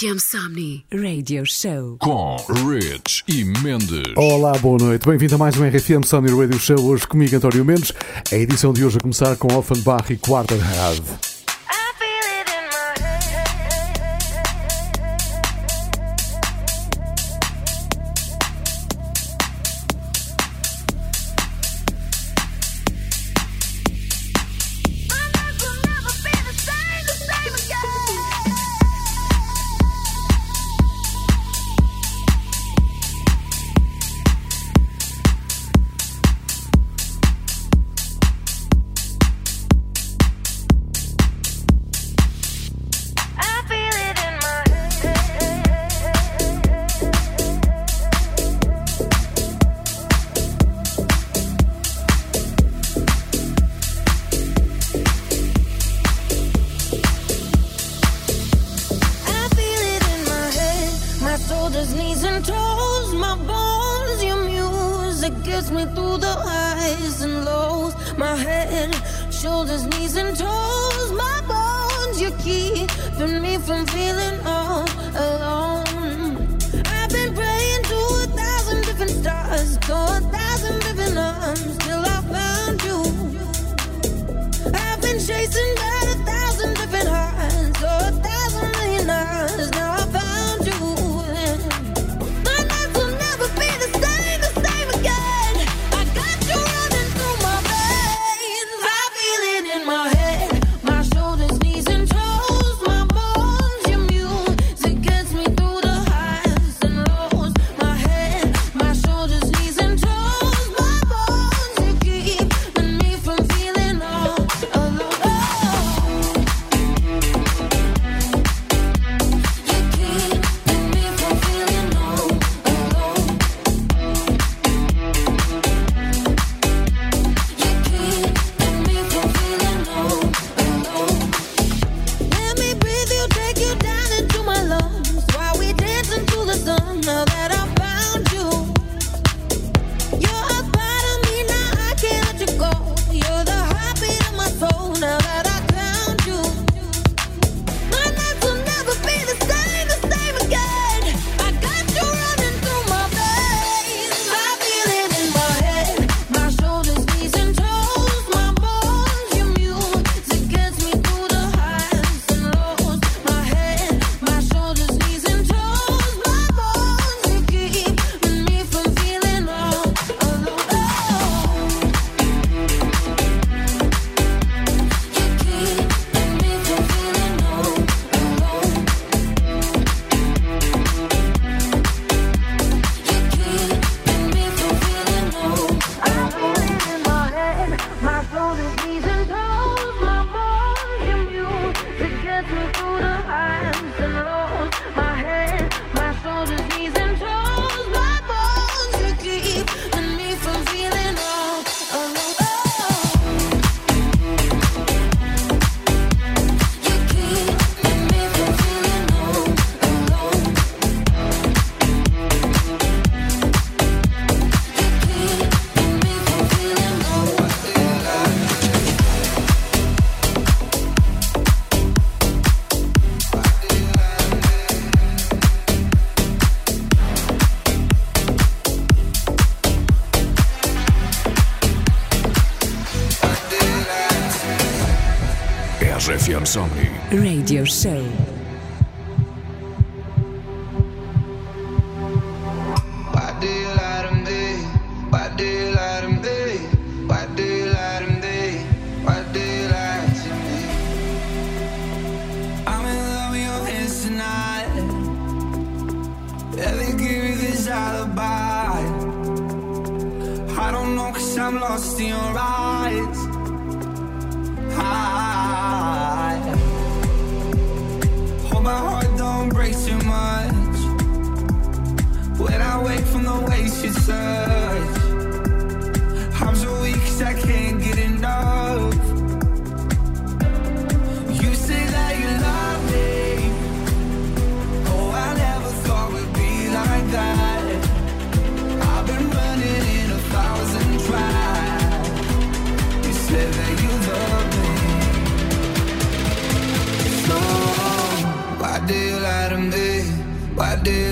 RFM Somni Radio Show com Rich e Mendes. Olá, boa noite. Bem-vindo a mais um RFM Somni Radio Show. Hoje comigo, António Mendes. A edição de hoje a começar com Offenbach e Quarterhad.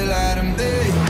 light and day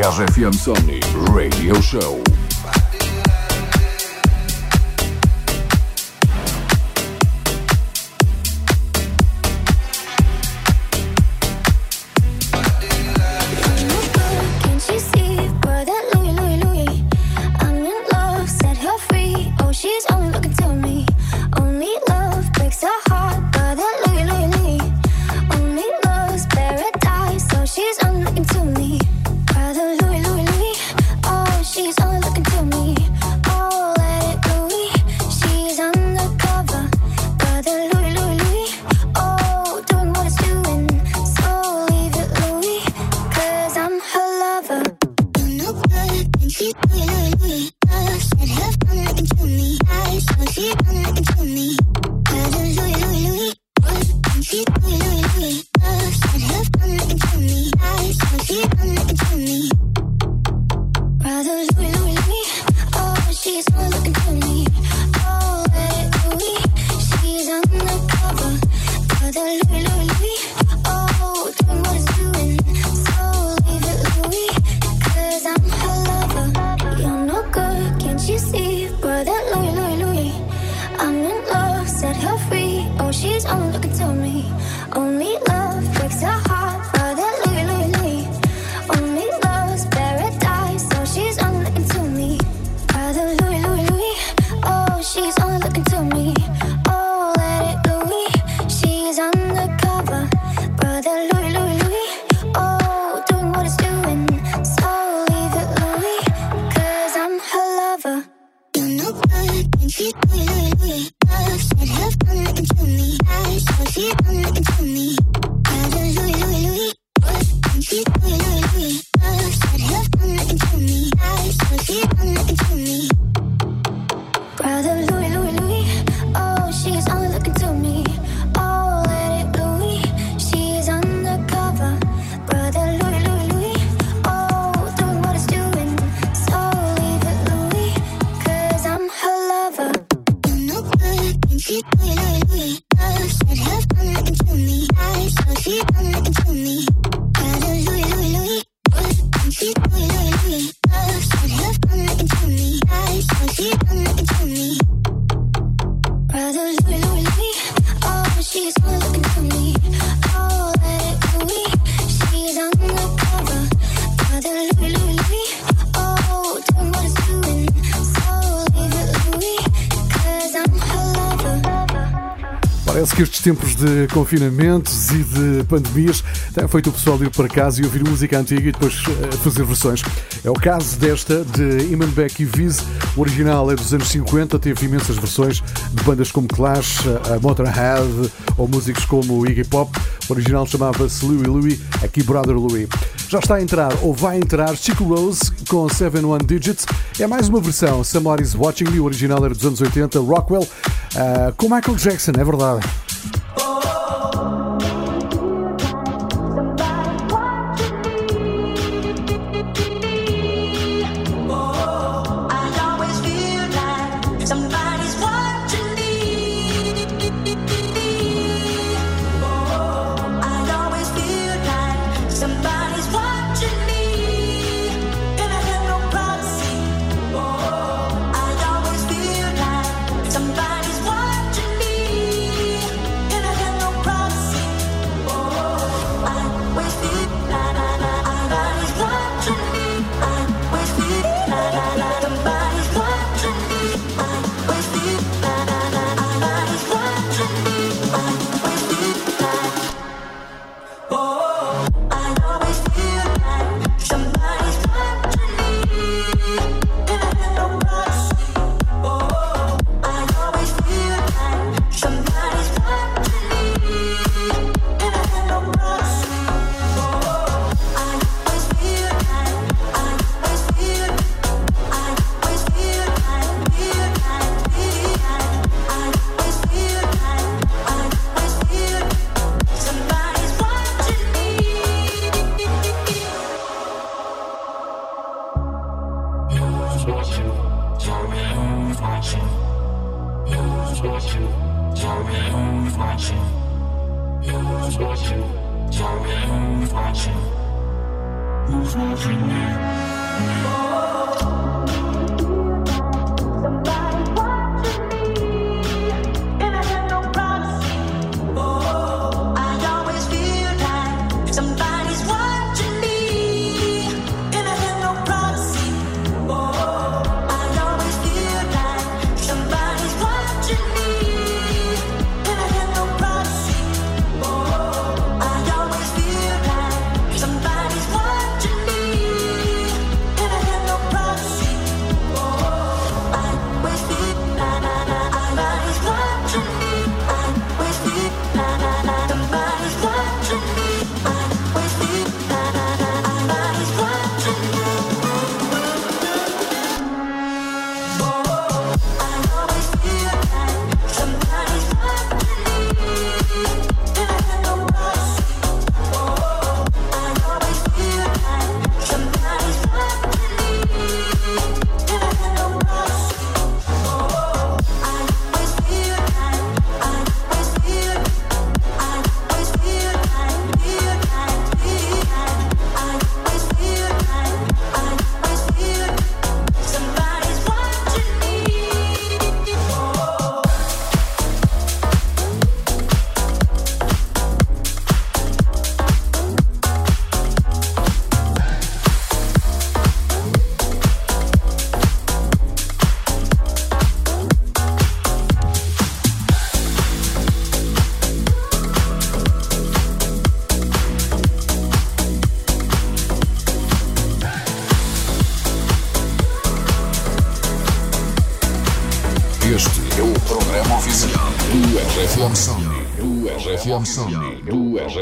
RFM Sony Radio Show. Estes tempos de confinamentos e de pandemias têm feito o pessoal ir para casa e ouvir música antiga e depois uh, fazer versões. É o caso desta de Imanbek e Viz. O original é dos anos 50, teve imensas versões de bandas como Clash, a Motorhead ou músicos como Iggy Pop. O original chamava-se Louie Louie, aqui Brother Louie. Já está a entrar ou vai entrar Chico Rose com 7 One Digits. É mais uma versão. Somebody's Watching Me. O original era dos anos 80. Rockwell uh, com Michael Jackson, é verdade.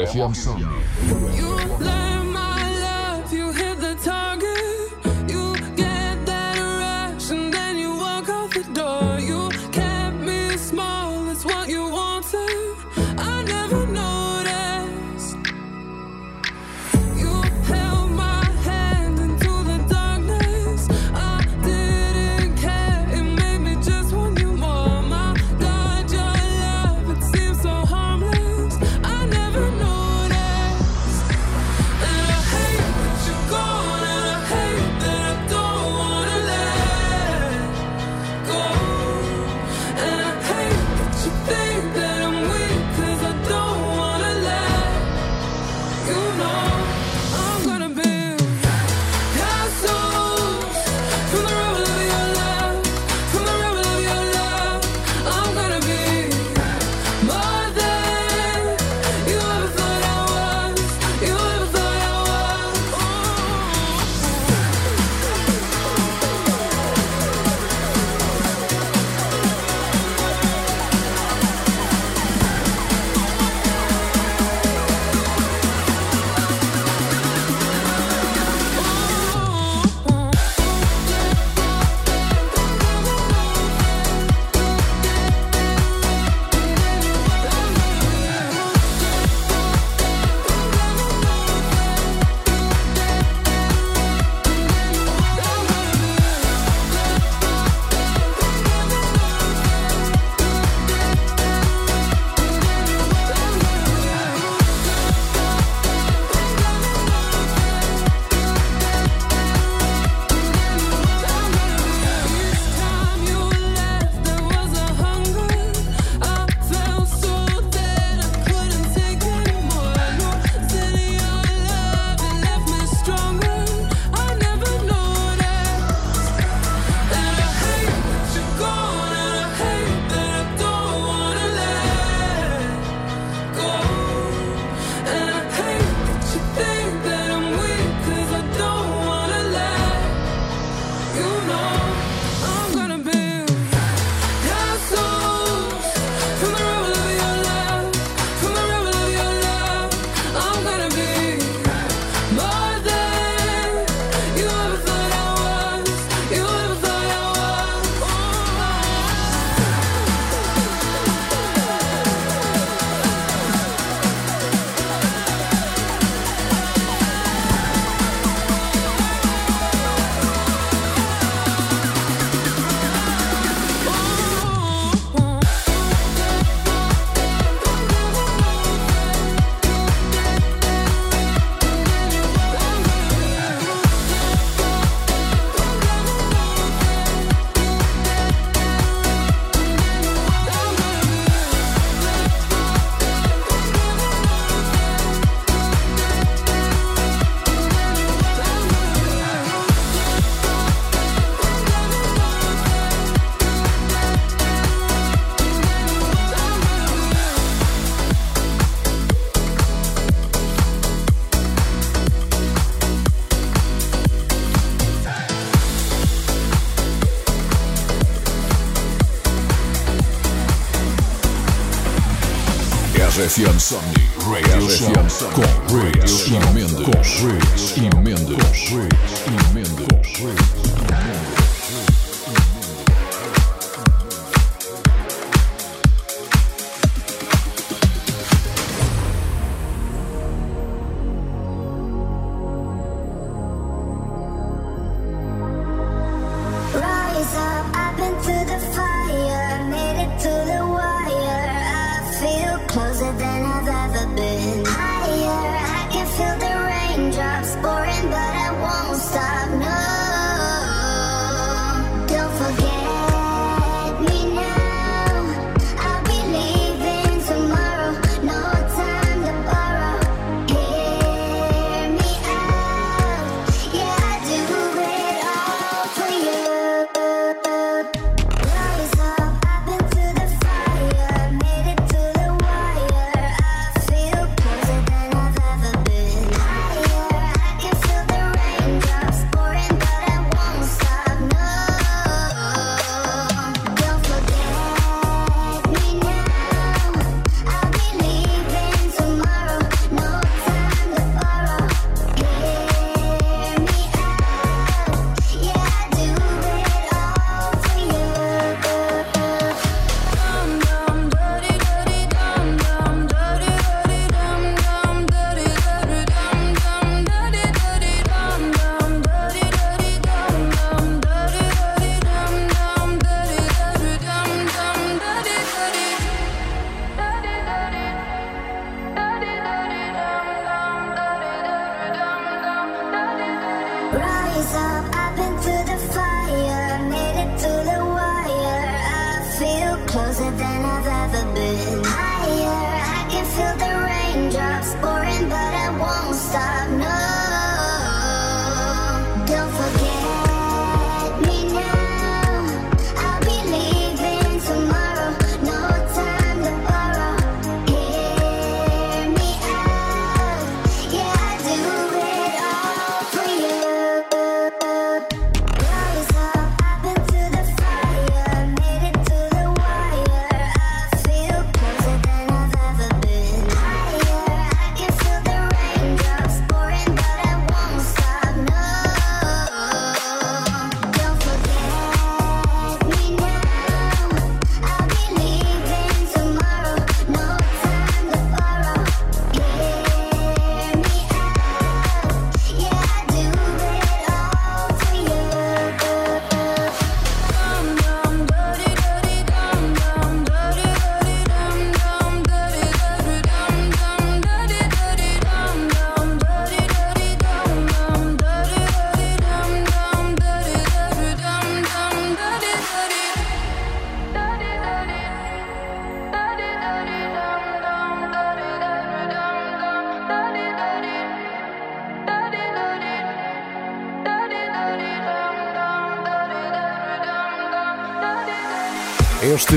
Всем сон. RFM Somni Radio Show com Riggs e Mendes. Com Riggs e Mendes. Riggs e Mendes. Raindrops pouring, but I won't stop.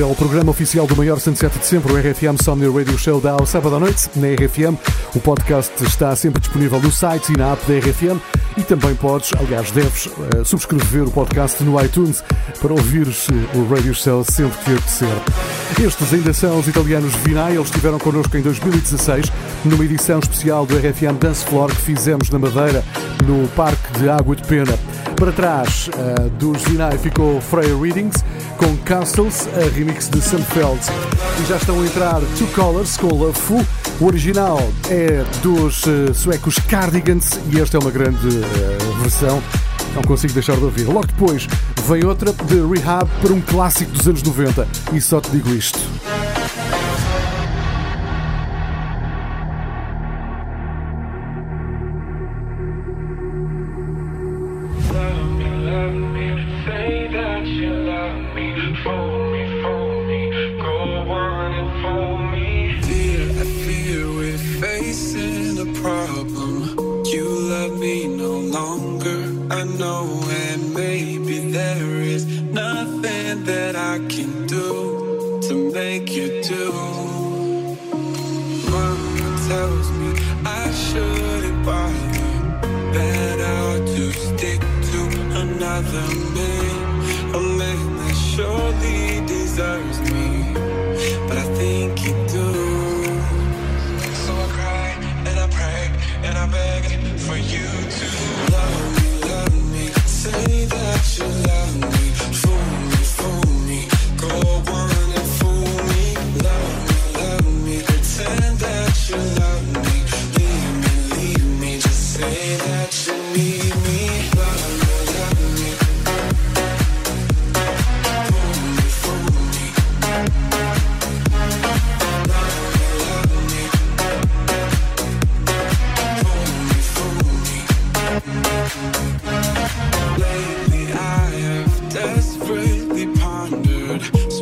É o programa oficial do maior sunset de sempre, o RFM Somni Radio Show da ao sábado à noite, na RFM. O podcast está sempre disponível no site e na app da RFM e também podes, aliás, deves eh, subscrever o podcast no iTunes para ouvires eh, o Radio Show sempre que apetecer. Estes ainda são os italianos Vinay, eles estiveram connosco em 2016 numa edição especial do RFM Dance Floor que fizemos na Madeira, no Parque de Água de Pena. Para trás eh, dos Vinay ficou Freya Readings com Castles, a remix de Sunfeld. E já estão a entrar Two Colors com Love Fu. O original é dos eh, suecos Cardigans e esta é uma grande eh, versão. Não consigo deixar de ouvir. Logo depois vem outra de Rehab para um clássico dos anos 90. E só te digo isto. so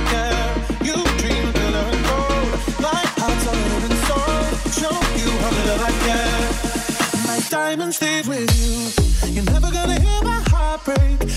diamonds stayed with you. You're never gonna hear my heartbreak.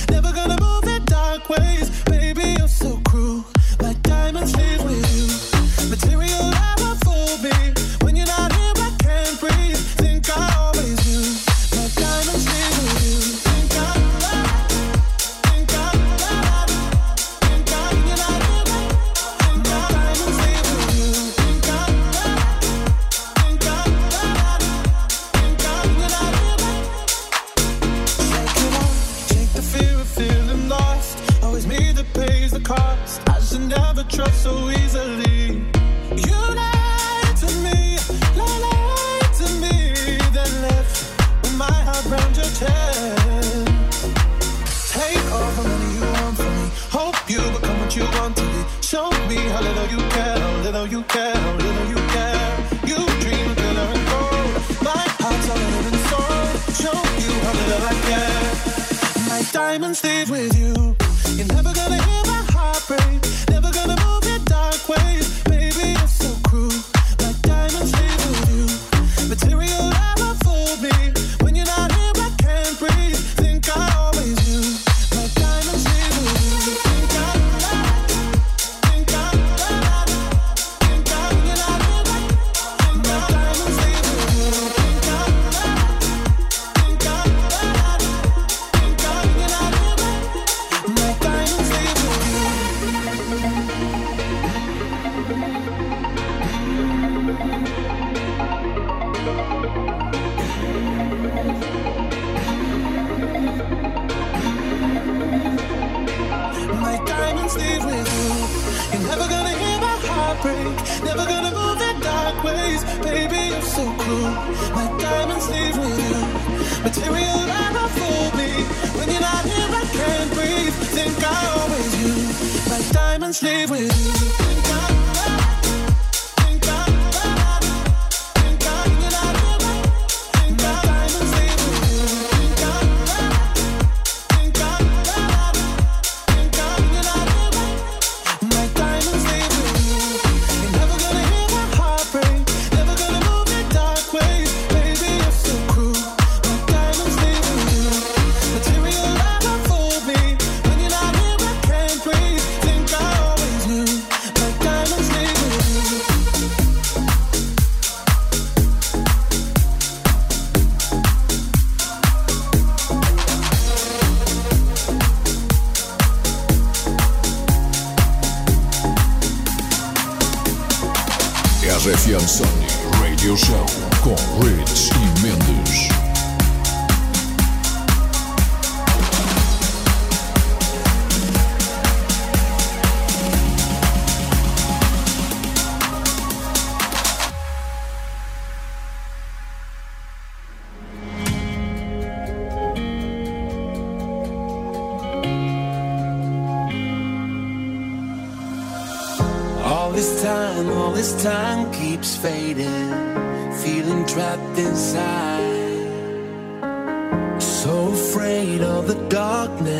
Redes e Mendes.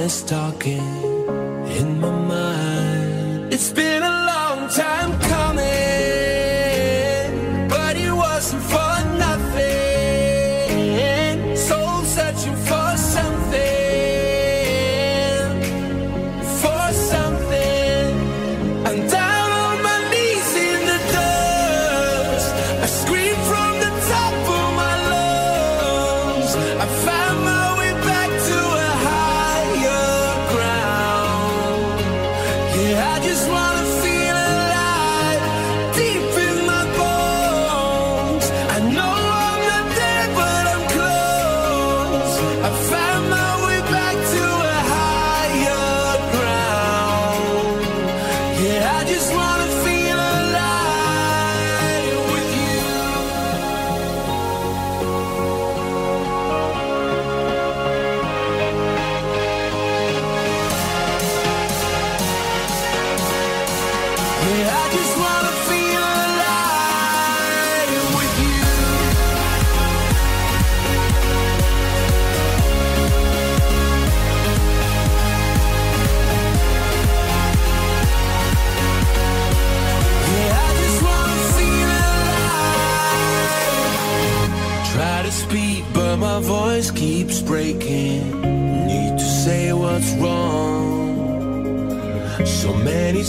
It's talking.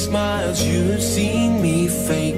Smiles. You've seen me faking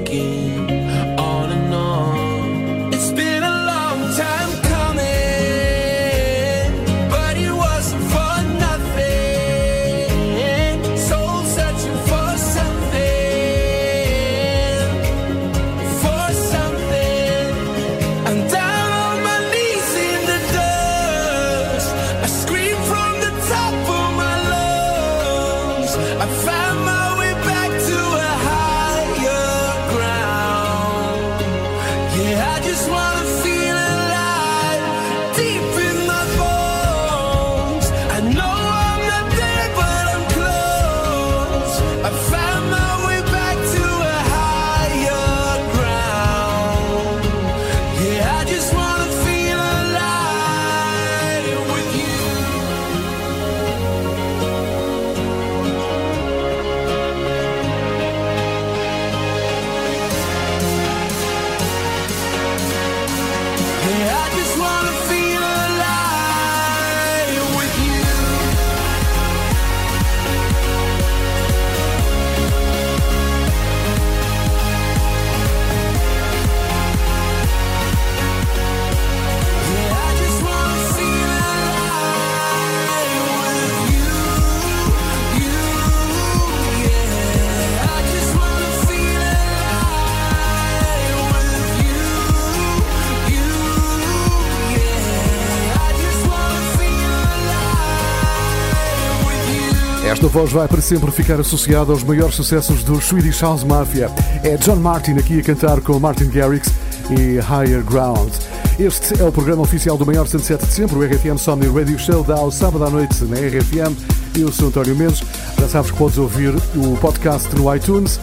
Esta voz vai para sempre ficar associada aos maiores sucessos do Swedish House Mafia. É John Martin aqui a cantar com Martin Garrix e Higher Ground. Este é o programa oficial do maior sunset de sempre, o RFM Somni Radio Show, dá ao sábado à noite na RFM. Eu sou António Mendes. Já sabes que podes ouvir o podcast no iTunes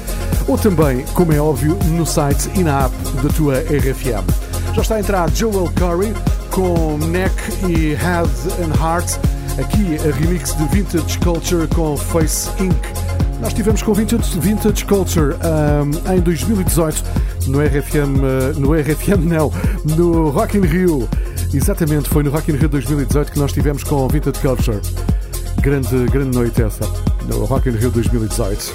ou também, como é óbvio, no site e na app da tua RFM. Já está a entrar Joel Curry com Neck e Head and Heart. Aqui a remix de Vintage Culture com Face Inc. Nós estivemos com Vintage, Vintage Culture ahm, em 2018 no RFM, ah, no RFM não, no Rock in Rio. Exatamente, foi no Rock in Rio 2018 que nós estivemos com Vintage Culture. Grande, grande noite essa, no Rock in Rio 2018.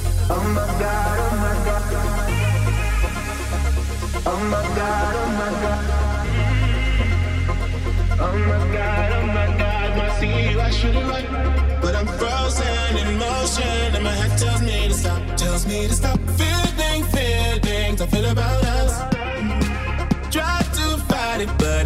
My head tells me to stop, tells me to stop. Feeling, feelings I feel about us. Try to fight it, but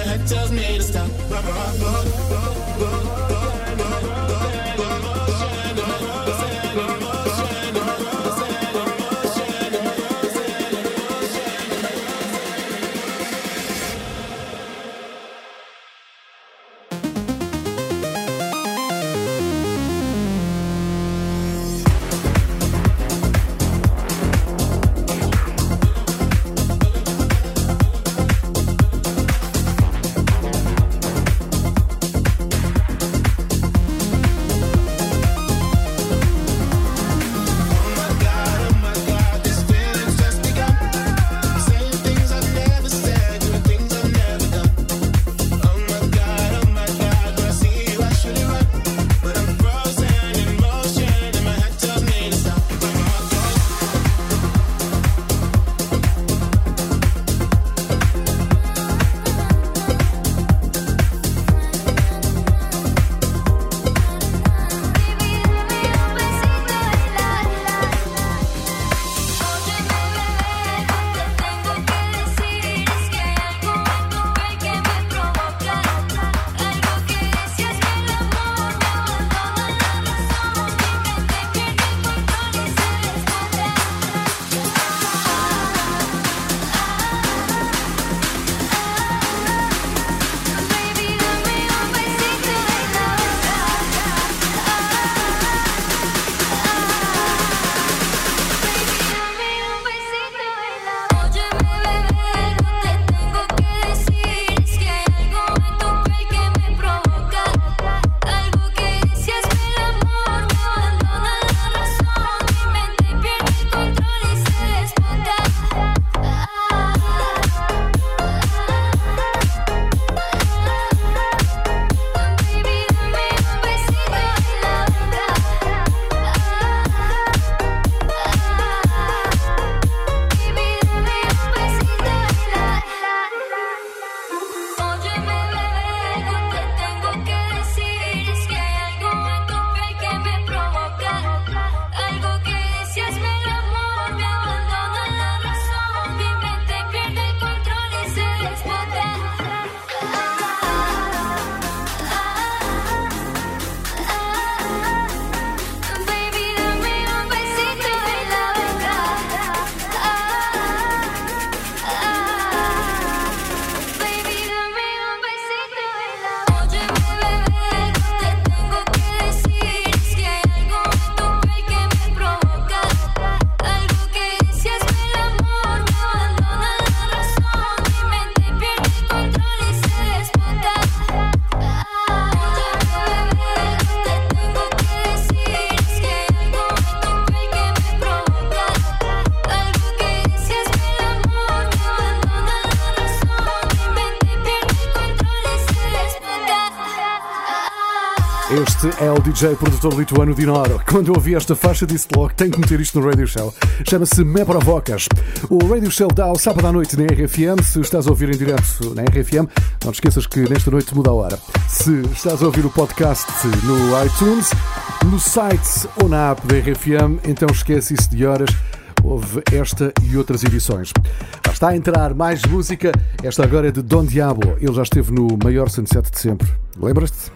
my head tells me to stop. O DJ produtor lituano Dinoro. Quando eu ouvi esta faixa, disse logo: tenho que meter isto no Radio Show. Chama-se Me Provocas. O Radio Show dá ao sábado à noite na RFM. Se estás a ouvir em direto na RFM, não te esqueças que nesta noite muda a hora. Se estás a ouvir o podcast no iTunes, no site ou na app da RFM, então esquece isso de horas. Houve esta e outras edições. Já está a entrar mais música. Esta agora é de Don Diablo. Ele já esteve no maior sunset de sempre. Lembras-te?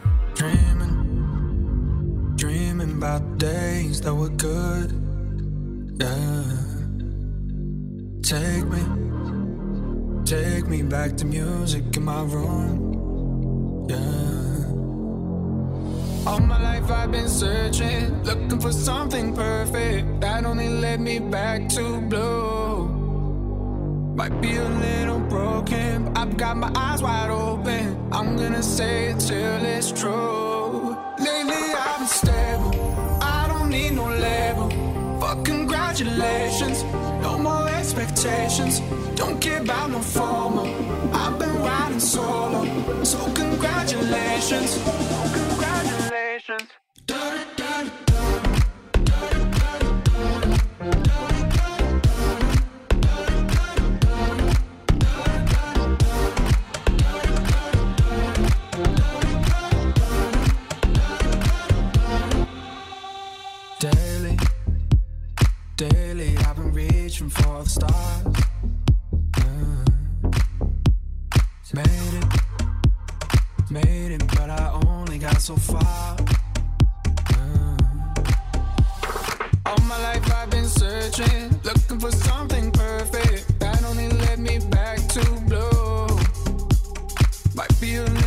About days that were good. Yeah. Take me, take me back to music in my room. Yeah. All my life I've been searching, looking for something perfect that only led me back to blue. Might be a little broken, but I've got my eyes wide open. I'm gonna say it till it's true. Lately I've been stable, need no label. Fuck congratulations, no more expectations. Don't care about no formal. I've been riding solo, so congratulations. Congratulations. Reaching for the stars. Uh, made it, made it, but I only got so far. Uh, all my life I've been searching, looking for something perfect that only led me back to blue. Might be a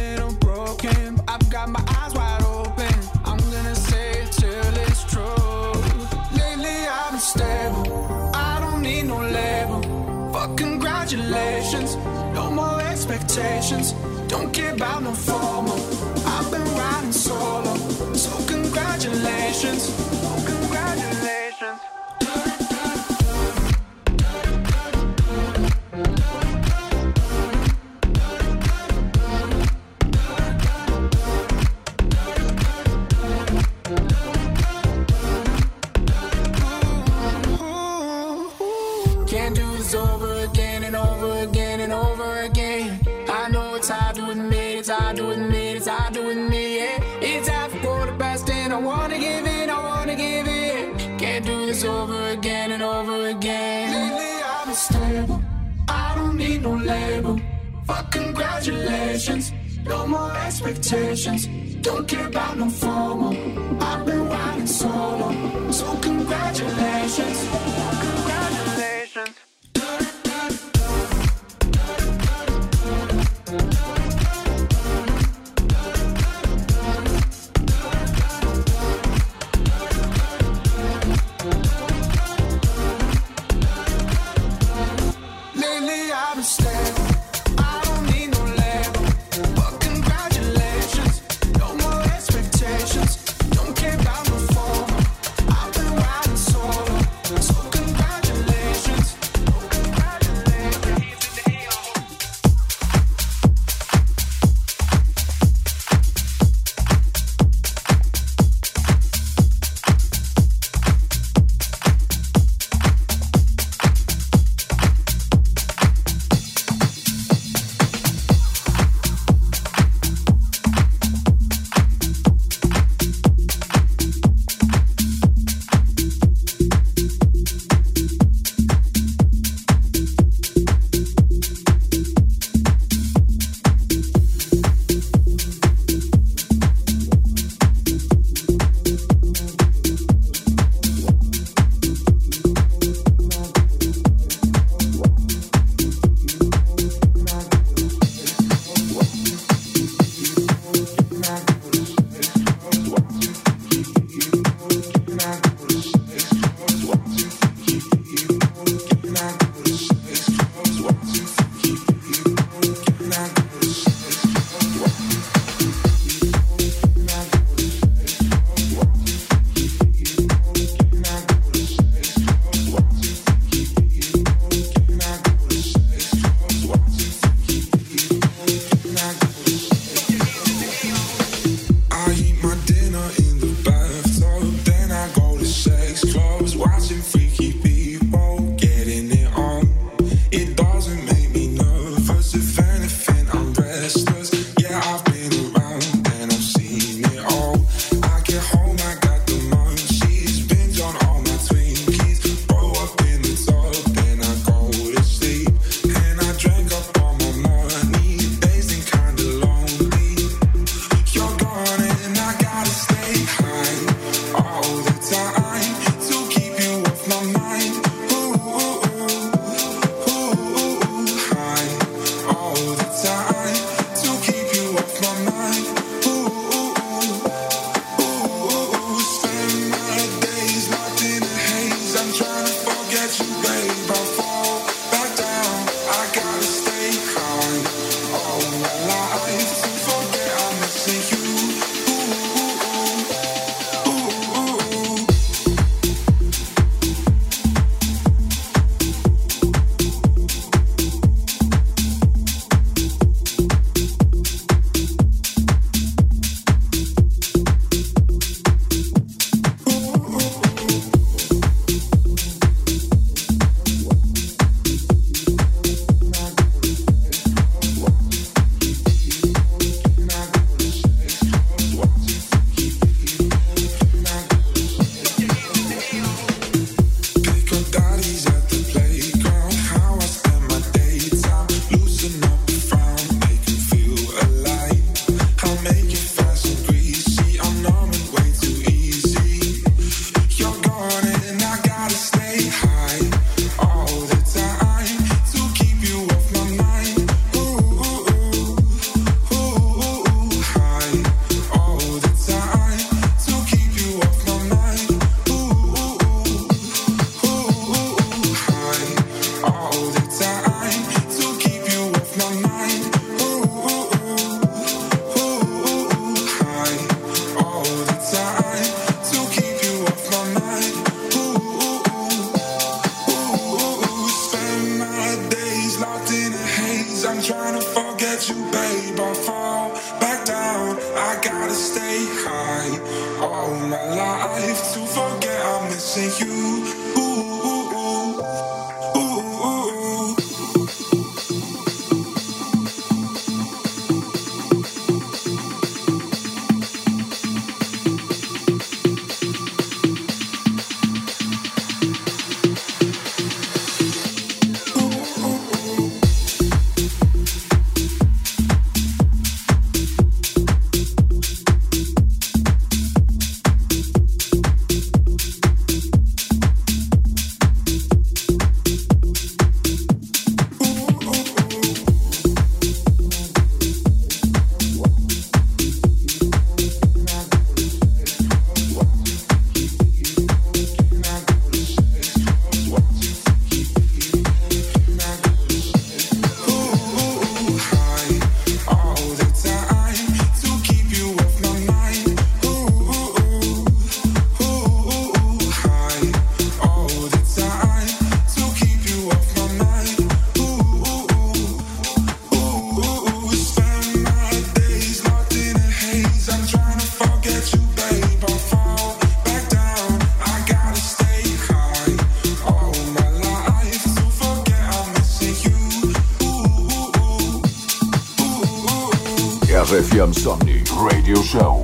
expectations. Don't care about no formal. I've been riding solo. So congratulations. Oh, congratulations. More expectations. Don't care about no formal. I've been riding solo, so congratulations. Insomni Radio Show.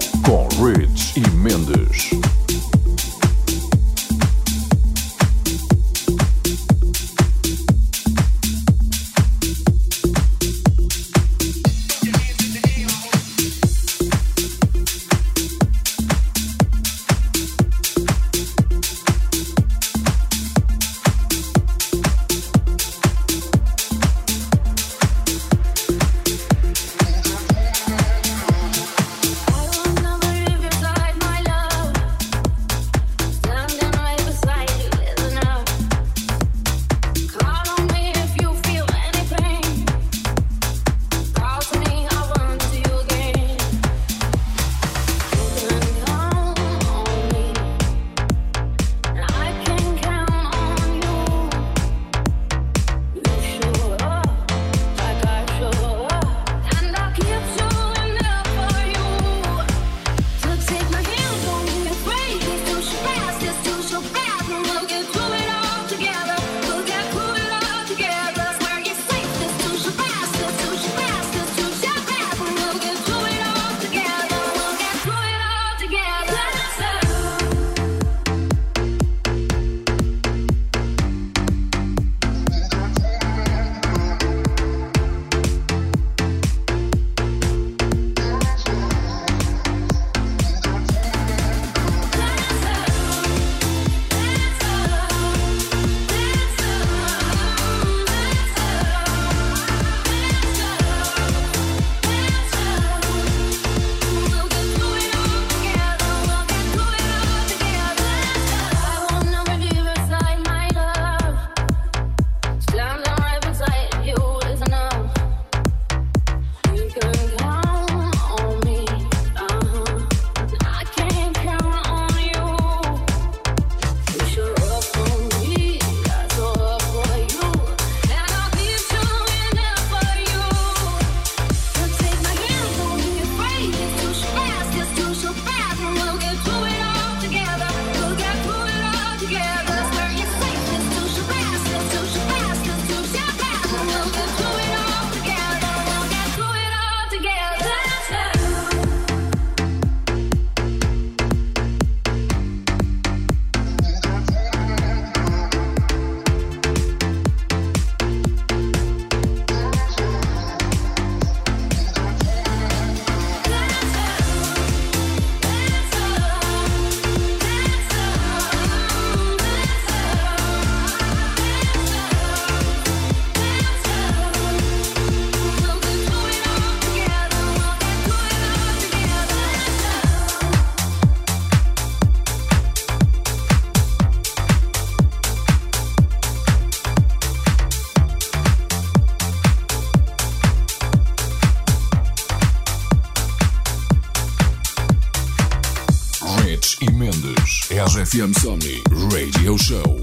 RFM Somni Radio Show.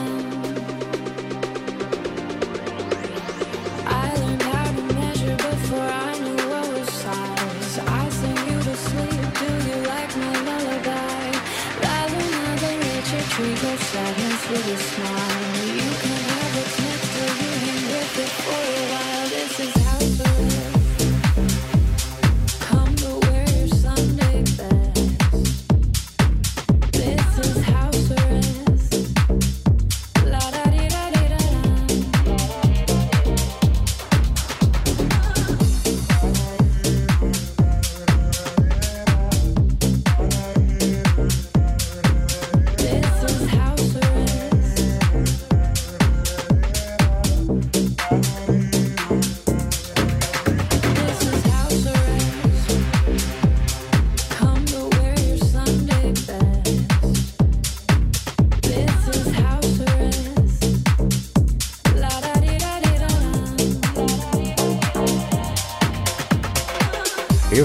You smile.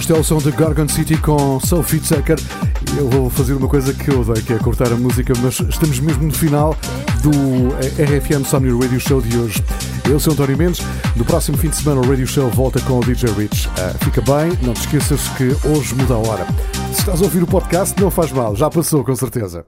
Este é o som de Gorgon City com Sophie Tucker. Eu vou fazer uma coisa que eu odeio, que é cortar a música, mas estamos mesmo no final do eh, RFM Somni Radio Show de hoje. Eu sou António Mendes. No próximo fim de semana, o Radio Show volta com o DJ Rich. Ah, fica bem, não te esqueças que hoje muda a hora. Se estás a ouvir o podcast, não faz mal, já passou com certeza.